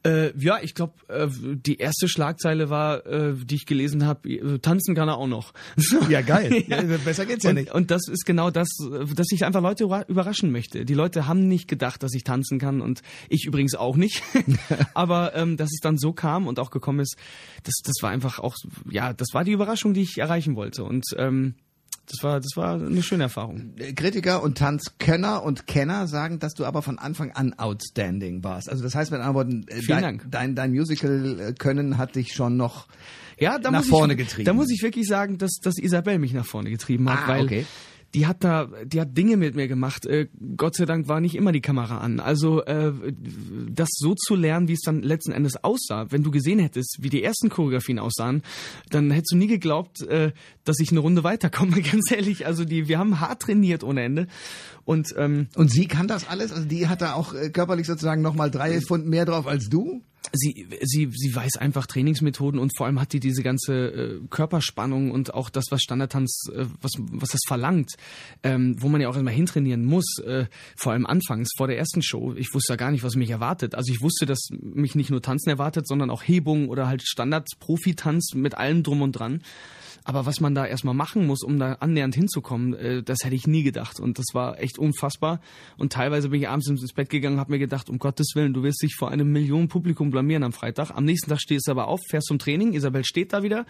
Äh, ja, ich glaube, äh, die erste Schlagzeile war, äh, die ich gelesen habe, äh, tanzen kann er auch noch. Ja, geil. ja. Besser geht's ja und, nicht. Und das ist genau das, dass ich einfach Leute überraschen möchte. Die Leute haben nicht gedacht, dass ich tanzen kann und ich übrigens auch nicht. Aber ähm, dass es dann so kam und auch gekommen ist, das, das war einfach auch, ja, das war die Überraschung, die ich erreichen wollte. Und ähm, das war, das war eine schöne Erfahrung. Kritiker und Tanzkönner und Kenner sagen, dass du aber von Anfang an outstanding warst. Also das heißt mit anderen Worten, äh, dein, Dank. dein, dein Musical-Können hat dich schon noch ja, nach vorne ich, getrieben. Da muss ich wirklich sagen, dass, dass Isabel mich nach vorne getrieben hat, ah, weil okay die hat da, die hat Dinge mit mir gemacht. Äh, Gott sei Dank war nicht immer die Kamera an. Also äh, das so zu lernen, wie es dann letzten Endes aussah. Wenn du gesehen hättest, wie die ersten Choreografien aussahen, dann hättest du nie geglaubt, äh, dass ich eine Runde weiterkomme. Ganz ehrlich, also die, wir haben hart trainiert ohne Ende. Und ähm, und sie kann das alles. Also die hat da auch äh, körperlich sozusagen noch mal drei Pfund mehr drauf als du sie, sie, sie weiß einfach Trainingsmethoden und vor allem hat die diese ganze äh, Körperspannung und auch das, was Standardtanz, äh, was, was das verlangt, ähm, wo man ja auch immer hintrainieren muss, äh, vor allem anfangs, vor der ersten Show. Ich wusste ja gar nicht, was mich erwartet. Also ich wusste, dass mich nicht nur Tanzen erwartet, sondern auch Hebung oder halt Standard-Profi-Tanz mit allem drum und dran. Aber was man da erstmal machen muss, um da annähernd hinzukommen, äh, das hätte ich nie gedacht. Und das war echt unfassbar. Und teilweise bin ich abends ins Bett gegangen, habe mir gedacht, um Gottes Willen, du wirst dich vor einem Millionen Publikum blamieren am Freitag. Am nächsten Tag stehst du aber auf, fährst zum Training, Isabel steht da wieder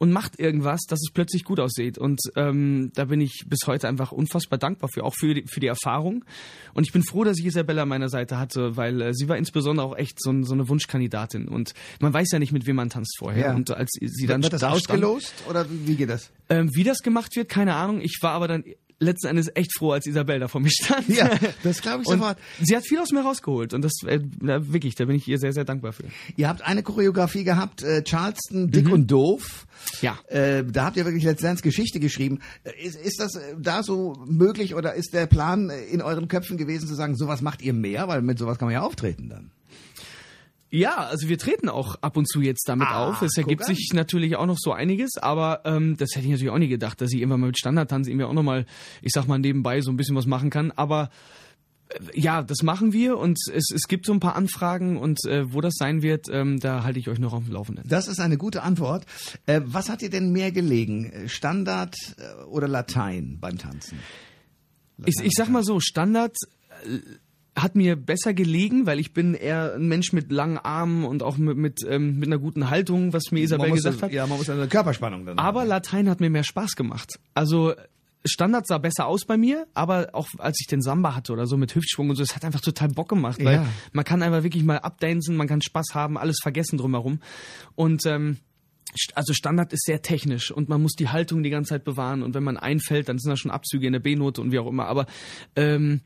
und macht irgendwas, dass es plötzlich gut aussieht. Und ähm, da bin ich bis heute einfach unfassbar dankbar für, auch für die, für die Erfahrung. Und ich bin froh, dass ich Isabella an meiner Seite hatte, weil äh, sie war insbesondere auch echt so, so eine Wunschkandidatin. Und man weiß ja nicht, mit wem man tanzt vorher. Ja. Und als sie dann wird das da ausgelost stand, oder wie geht das? Ähm, wie das gemacht wird, keine Ahnung. Ich war aber dann letzten Endes echt froh, als Isabel da vor mir stand. Ja, das glaube ich und sofort. Sie hat viel aus mir rausgeholt und das äh, wirklich, da bin ich ihr sehr, sehr dankbar für. Ihr habt eine Choreografie gehabt, äh, Charleston, Dick mhm. und Doof. Ja. Äh, da habt ihr wirklich letztendlich Geschichte geschrieben. Äh, ist, ist das äh, da so möglich oder ist der Plan äh, in euren Köpfen gewesen zu sagen, sowas macht ihr mehr, weil mit sowas kann man ja auftreten dann? Ja, also wir treten auch ab und zu jetzt damit ah, auf. Es ergibt sich natürlich auch noch so einiges, aber ähm, das hätte ich natürlich auch nie gedacht, dass ich irgendwann mal mit Standardtanz irgendwie auch nochmal, ich sag mal, nebenbei so ein bisschen was machen kann. Aber äh, ja, das machen wir und es, es gibt so ein paar Anfragen und äh, wo das sein wird, ähm, da halte ich euch noch auf dem Laufenden. Das ist eine gute Antwort. Äh, was hat dir denn mehr gelegen? Standard äh, oder Latein beim Tanzen? Latein ich, ich sag mal so, Standard äh, hat mir besser gelegen, weil ich bin eher ein Mensch mit langen Armen und auch mit, mit, ähm, mit einer guten Haltung, was mir Isabel gesagt hat. Ja, man muss eine Körperspannung dann Aber haben. Latein hat mir mehr Spaß gemacht. Also Standard sah besser aus bei mir, aber auch als ich den Samba hatte oder so mit Hüftschwung und so, es hat einfach total Bock gemacht, weil Ja. man kann einfach wirklich mal abdancen, man kann Spaß haben, alles vergessen drumherum. Und ähm, also Standard ist sehr technisch und man muss die Haltung die ganze Zeit bewahren und wenn man einfällt, dann sind da schon Abzüge in der B-Note und wie auch immer. Aber ähm,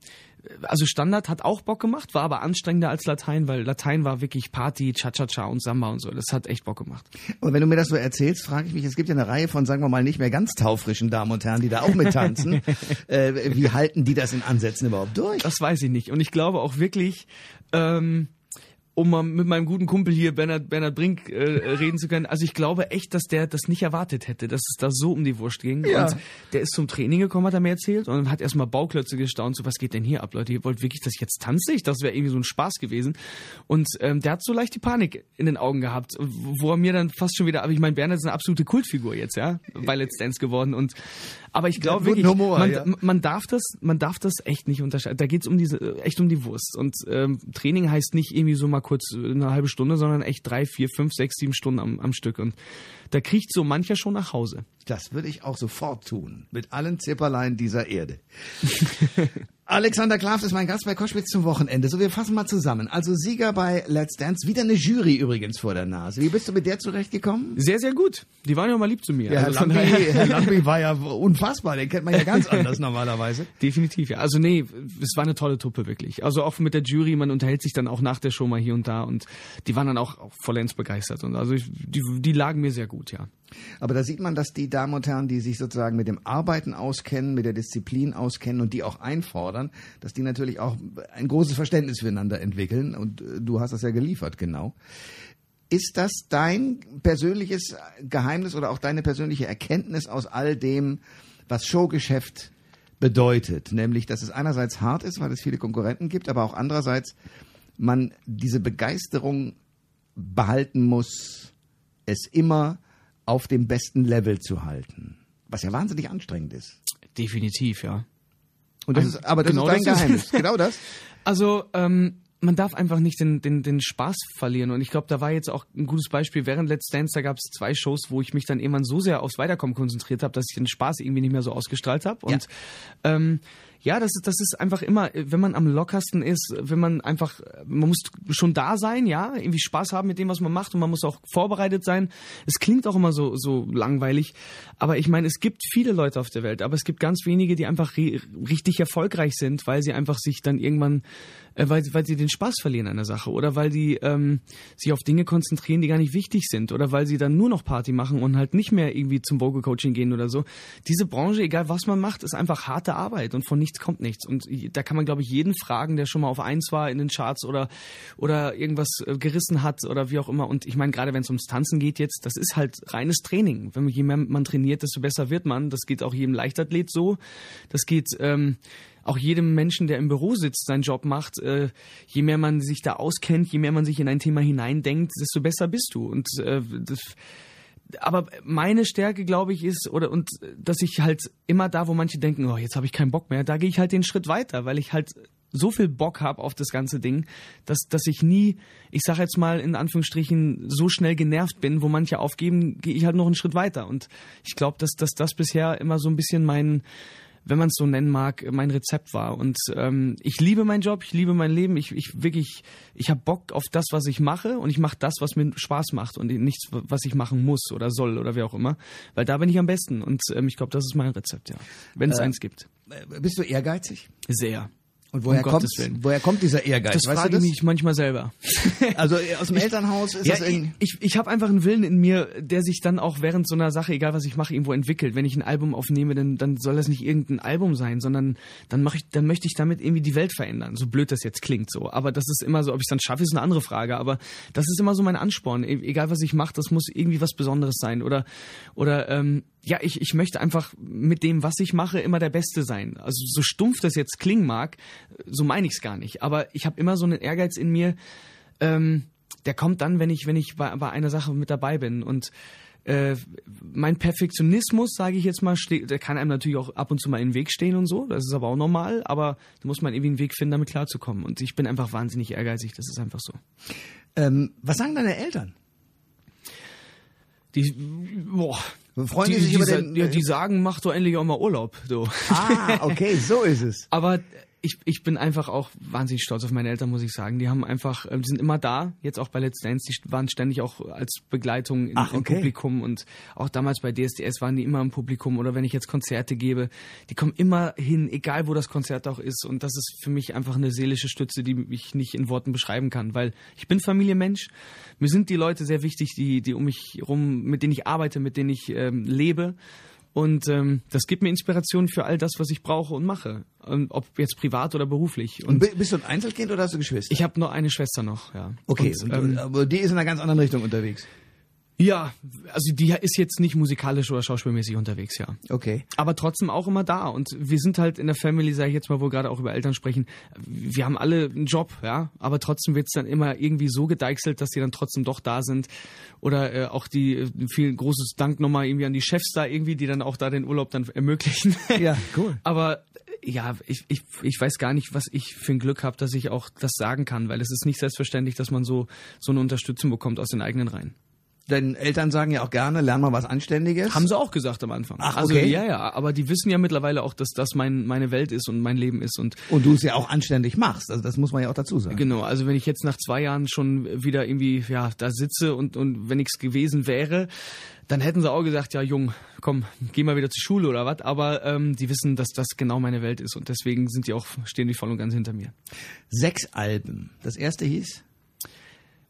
also Standard hat auch Bock gemacht, war aber anstrengender als Latein, weil Latein war wirklich Party, Cha-Cha-Cha und Samba und so. Das hat echt Bock gemacht. Und wenn du mir das so erzählst, frage ich mich, es gibt ja eine Reihe von, sagen wir mal, nicht mehr ganz taufrischen Damen und Herren, die da auch mit tanzen. äh, wie halten die das in Ansätzen überhaupt durch? Das weiß ich nicht. Und ich glaube auch wirklich, ähm, um mit meinem guten Kumpel hier, Bernhard, Bernhard Brink, äh, reden zu können. Also ich glaube echt, dass der das nicht erwartet hätte, dass es da so um die Wurst ging. Ja. Und der ist zum Training gekommen, hat er mir erzählt, und hat erstmal Bauklötze gestaunt, so was geht denn hier ab, Leute? Ihr wollt wirklich, dass ich jetzt tanze? Ich, das wäre irgendwie so ein Spaß gewesen. Und ähm, der hat so leicht die Panik in den Augen gehabt, wo er mir dann fast schon wieder, aber ich meine, Bernhard ist eine absolute Kultfigur jetzt, ja, bei Let's Dance geworden. Und aber ich glaube wirklich, Humor, man, ja. man darf das, man darf das echt nicht unterscheiden. Da geht's um diese, echt um die Wurst. Und ähm, Training heißt nicht irgendwie so mal kurz eine halbe Stunde, sondern echt drei, vier, fünf, sechs, sieben Stunden am, am Stück. Und da kriegt so mancher schon nach Hause. Das würde ich auch sofort tun. Mit allen Zipperlein dieser Erde. Alexander Klaff ist mein Gast bei Koschwitz zum Wochenende. So, wir fassen mal zusammen. Also Sieger bei Let's Dance. Wieder eine Jury übrigens vor der Nase. Wie bist du mit der zurechtgekommen? Sehr, sehr gut. Die waren ja mal lieb zu mir. Ja, Also Lambi, Herr Lambi war ja unfassbar. Den kennt man ja ganz anders normalerweise. Definitiv, ja. Also nee, es war eine tolle Truppe, wirklich. Also auch mit der Jury, man unterhält sich dann auch nach der Show mal hier und da und die waren dann auch, auch vollends begeistert. Und also ich, die, die lagen mir sehr gut, ja. Aber da sieht man, dass die Damen und Herren, die sich sozusagen mit dem Arbeiten auskennen, mit der Disziplin auskennen und die auch einfordern, dass die natürlich auch ein großes Verständnis füreinander entwickeln. Und äh, du hast das ja geliefert, genau. Ist das dein persönliches Geheimnis oder auch deine persönliche Erkenntnis aus all dem, was Showgeschäft bedeutet? Nämlich, dass es einerseits hart ist, weil es viele Konkurrenten gibt, aber auch andererseits man diese Begeisterung behalten muss, es immer auf dem besten Level zu halten. Was ja wahnsinnig anstrengend ist. Definitiv, ja. Und das Ein- ist, aber das genau ist dein das ist- Geheimnis. genau das. Also, ähm, man darf einfach nicht den, den, den Spaß verlieren. Und ich glaube, da war jetzt auch ein gutes Beispiel. Während Let's Dance, da gab es zwei Shows, wo ich mich dann irgendwann so sehr aufs Weiterkommen konzentriert habe, dass ich den Spaß irgendwie nicht mehr so ausgestrahlt habe. Und ähm, ja, das ist, das ist einfach immer, wenn man am lockersten ist, wenn man einfach, man muss schon da sein, ja, irgendwie Spaß haben mit dem, was man macht und man muss auch vorbereitet sein. Es klingt auch immer so, so langweilig, aber ich meine, es gibt viele Leute auf der Welt, aber es gibt ganz wenige, die einfach ri richtig erfolgreich sind, weil sie einfach sich dann irgendwann, äh, weil, weil sie den Spaß verlieren an der Sache oder weil die ähm, sich auf Dinge konzentrieren, die gar nicht wichtig sind oder weil sie dann nur noch Party machen und halt nicht mehr irgendwie zum Vocal Coaching gehen oder so. Diese Branche, egal was man macht, ist einfach harte Arbeit und von nichts kommt nichts. Und da kann man, glaube ich, jeden fragen, der schon mal auf eins war in den Charts oder, oder irgendwas äh, gerissen hat oder wie auch immer. Und ich meine, gerade wenn es ums Tanzen geht jetzt, das ist halt reines Training. Wenn man, je mehr man trainiert, desto besser wird man. Das geht auch jedem Leichtathlet so. Das geht ähm, auch jedem Menschen, der im Büro sitzt, seinen Job macht. Äh, je mehr man sich da auskennt, je mehr man sich in ein Thema hineindenkt, desto besser bist du. Und äh, das, aber meine Stärke, glaube ich, ist, oder und dass ich halt immer da, wo manche denken, oh, jetzt habe ich keinen Bock mehr, da gehe ich halt den Schritt weiter, weil ich halt so viel Bock habe auf das ganze Ding, dass, dass ich nie, ich sage jetzt mal in Anführungsstrichen, so schnell genervt bin, wo manche aufgeben, gehe ich halt noch einen Schritt weiter. Und ich glaube, dass, dass das bisher immer so ein bisschen mein, wenn man es so nennen mag, mein Rezept war. Und ähm, ich liebe meinen Job, ich liebe mein Leben. Ich, ich wirklich, ich habe Bock auf das, was ich mache und ich mache das, was mir Spaß macht und nichts, was ich machen muss oder soll oder wie auch immer. Weil da bin ich am besten. Und ähm, ich glaube, das ist mein Rezept, ja. Wenn es Äh, eins gibt. Äh, Bist du ehrgeizig? Sehr. Und woher, Um kommt, woher kommt dieser Ehrgeiz? Das weißt frage ich mich manchmal selber. Also äh, aus dem Elternhaus ist Ja, das ich, irgendwie... ich, ich habe einfach einen Willen in mir, der sich dann auch während so einer Sache, egal was ich mache, irgendwo entwickelt. Wenn ich ein Album aufnehme, dann, dann soll das nicht irgendein Album sein, sondern dann mache ich, dann möchte ich damit irgendwie die Welt verändern. So blöd das jetzt klingt so. Aber das ist immer so, ob ich es dann schaffe, ist eine andere Frage. Aber das ist immer so mein Ansporn. E egal was ich mache, das muss irgendwie was Besonderes sein. Oder, oder ähm, ja, ich, ich möchte einfach mit dem, was ich mache, immer der Beste sein. Also so stumpf das jetzt klingen mag, so meine ich es gar nicht. Aber ich habe immer so einen Ehrgeiz in mir, ähm, der kommt dann, wenn ich, wenn ich bei, bei einer Sache mit dabei bin. Und äh, mein Perfektionismus, sage ich jetzt mal, steht, der kann einem natürlich auch ab und zu mal in den Weg stehen und so. Das ist aber auch normal, aber da muss man irgendwie einen Weg finden, damit klarzukommen. Und ich bin einfach wahnsinnig ehrgeizig, das ist einfach so. Ähm, was sagen deine Eltern? Die, boah, Freuen die, die sich die, über den... ja, die sagen, mach doch endlich auch mal Urlaub. So. ah, okay, so ist es. Aber ich, ich bin einfach auch wahnsinnig stolz auf meine Eltern, muss ich sagen. Die haben einfach, ähm, die sind immer da, jetzt auch bei Let's Dance, die waren ständig auch als Begleitung in, Ach, im okay. Publikum. Und auch damals bei DSDS waren die immer im Publikum. Oder wenn ich jetzt Konzerte gebe, die kommen immer hin, egal wo das Konzert auch ist. Und das ist für mich einfach eine seelische Stütze, die ich nicht in Worten beschreiben kann, weil ich bin Familienmensch, mir sind die Leute sehr wichtig, die, die um mich rum, mit denen ich arbeite, mit denen ich ähm, lebe und ähm, das gibt mir Inspiration für all das, was ich brauche und mache. Und ob jetzt privat oder beruflich. Und Und bi- bist du ein Einzelkind oder hast du Geschwister? ich habe nur eine Schwester noch, ja. okay, und, ähm, aber die ist in einer ganz anderen Richtung unterwegs. Ja, also die ist jetzt nicht musikalisch oder schauspielmäßig unterwegs, ja. Okay. Aber trotzdem auch immer da. Und wir sind halt in der Family, sage ich jetzt mal, wo wir gerade auch über Eltern sprechen, wir haben alle einen Job, ja. Aber trotzdem wird's dann immer irgendwie so gedeichselt, dass die dann trotzdem doch da sind. Oder äh, auch die, äh, viel großes Dank nochmal irgendwie an die Chefs da irgendwie, die dann auch da den Urlaub dann ermöglichen. Ja, cool. Aber äh, ja, ich, ich, ich weiß gar nicht, was ich für ein Glück habe, dass ich auch das sagen kann, weil es ist nicht selbstverständlich, dass man so, so eine Unterstützung bekommt aus den eigenen Reihen. Deine Eltern sagen ja auch gerne, lern mal was Anständiges. Haben sie auch gesagt am Anfang. Ach, Also okay. ja, ja, aber die wissen ja mittlerweile auch, dass das mein, meine Welt ist und mein Leben ist. Und Und du es ja auch anständig machst. Also das muss man ja auch dazu sagen. genau, also wenn ich jetzt nach zwei Jahren schon wieder irgendwie ja da sitze und, und wenn nichts gewesen wäre, dann hätten sie auch gesagt, ja Jung, komm, geh mal wieder zur Schule oder was. Aber ähm, die wissen, dass das genau meine Welt ist und deswegen sind die auch, stehen die voll und ganz hinter mir. Sechs Alben. Das erste hieß,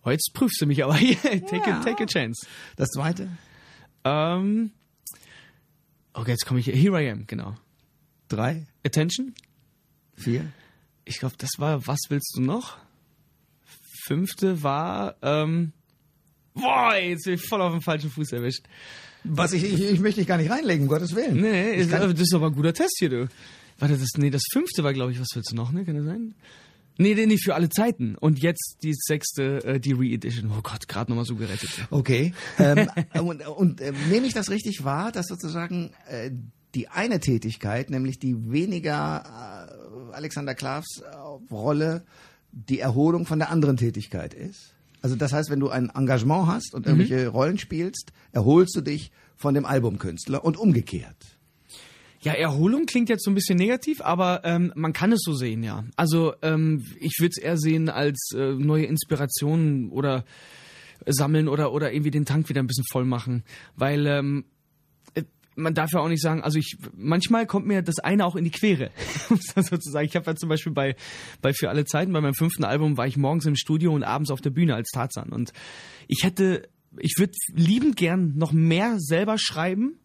Oh, jetzt prüfst du mich aber take, a, take a chance. das zweite, Ähm, okay, jetzt komme ich hier. Here I am, genau. drei, Attention? vier. Ich glaube, das war Was willst du noch? Fünfte war, ähm, boah, jetzt bin ich voll auf dem falschen Fuß erwischt. Was ich, ich, ich möchte dich gar nicht reinlegen, um Gottes Willen. Nee, nee, ist, das ist aber ein guter Test hier, du. Warte, das, nee, das fünfte war, glaube ich, was willst du noch, ne? Kann das sein? Nee, nee, nee, für alle Zeiten. Und jetzt die sechste, äh, die Re-Edition. Oh Gott, gerade nochmal so gerettet. Okay. ähm, und und äh, nehme ich das richtig wahr, dass sozusagen äh, die eine Tätigkeit, nämlich die weniger äh, Alexander Klavs äh, Rolle, die Erholung von der anderen Tätigkeit ist? Also das heißt, wenn du ein Engagement hast und irgendwelche Rollen spielst, erholst du dich von dem Albumkünstler und umgekehrt. Ja, Erholung klingt jetzt so ein bisschen negativ, aber ähm, man kann es so sehen, ja. Also ähm, ich würde es eher sehen als äh, neue Inspirationen oder sammeln oder oder irgendwie den Tank wieder ein bisschen voll machen, weil ähm, äh, man darf ja auch nicht sagen, also ich manchmal kommt mir das eine auch in die Quere, um es dann so zu sagen. Ich habe ja zum Beispiel bei bei für alle Zeiten bei meinem fünften Album war ich morgens im Studio und abends auf der Bühne als Tarzan und ich hätte ich würde liebend gern noch mehr selber schreiben.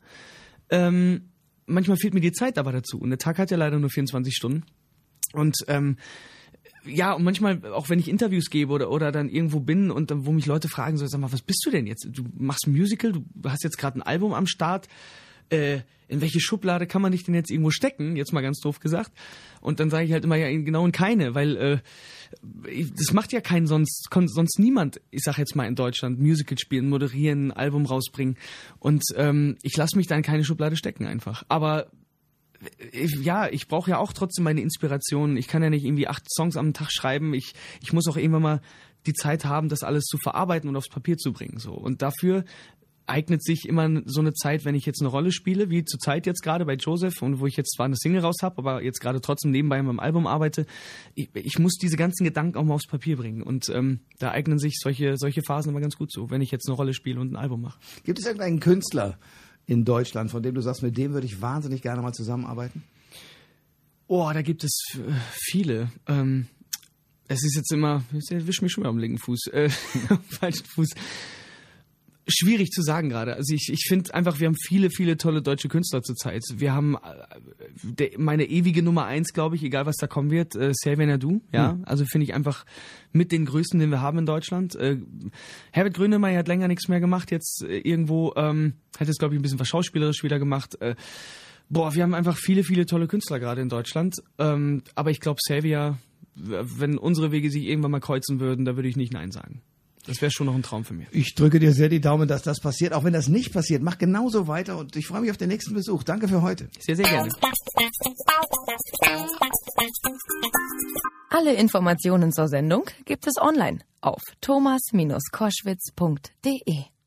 Ähm, manchmal fehlt mir die Zeit aber dazu. Und der Tag hat ja leider nur 24 Stunden. Und ähm, ja, und manchmal, auch wenn ich Interviews gebe oder, oder dann irgendwo bin und wo mich Leute fragen, so, sag mal, was bist du denn jetzt? Du machst ein Musical, du hast jetzt gerade ein Album am Start. Äh, in welche Schublade kann man dich denn jetzt irgendwo stecken? Jetzt mal ganz doof gesagt. Und dann sage ich halt immer, ja, genau in keine, weil äh, das macht ja keinen sonst, sonst niemand, ich sag jetzt mal in Deutschland, Musical spielen, moderieren, ein Album rausbringen. Und ähm, ich lasse mich da in keine Schublade stecken einfach. Aber ich, ja, ich brauche ja auch trotzdem meine Inspiration. Ich kann ja nicht irgendwie acht Songs am Tag schreiben. Ich, ich muss auch irgendwann mal die Zeit haben, das alles zu verarbeiten und aufs Papier zu bringen. So. Und dafür eignet sich immer so eine Zeit, wenn ich jetzt eine Rolle spiele, wie zur Zeit jetzt gerade bei Joseph und wo ich jetzt zwar eine Single raus habe, aber jetzt gerade trotzdem nebenbei an meinem Album arbeite. Ich, ich muss diese ganzen Gedanken auch mal aufs Papier bringen. Und ähm, da eignen sich solche, solche Phasen immer ganz gut zu, wenn ich jetzt eine Rolle spiele und ein Album mache. Gibt es irgendeinen Künstler in Deutschland, von dem du sagst, mit dem würde ich wahnsinnig gerne mal zusammenarbeiten? Oh, da gibt es äh, viele. Ähm, es ist jetzt immer, ich erwisch mich schon mal am linken Fuß, äh, am falschen Fuß. Schwierig zu sagen gerade. Also ich, ich finde einfach, wir haben viele, viele tolle deutsche Künstler zurzeit. Wir haben äh, der, meine ewige Nummer eins, glaube ich, egal was da kommen wird, äh, Xavier Nadu. Ja, also finde ich einfach mit den größten, den wir haben in Deutschland. Äh, Herbert Grönemeyer hat länger nichts mehr gemacht. Jetzt äh, irgendwo ähm, hat es glaube ich ein bisschen was schauspielerisch wieder gemacht. Äh, Boah, wir haben einfach viele, viele tolle Künstler gerade in Deutschland. Ähm, aber ich glaube, Xavier, w- wenn unsere Wege sich irgendwann mal kreuzen würden, da würde ich nicht Nein sagen. Das wäre schon noch ein Traum für mich. Ich drücke dir sehr die Daumen, dass das passiert. Auch wenn das nicht passiert, mach genauso weiter und ich freue mich auf den nächsten Besuch. Danke für heute. Sehr, sehr gerne. Alle Informationen zur Sendung gibt es online auf thomas-koschwitz.de.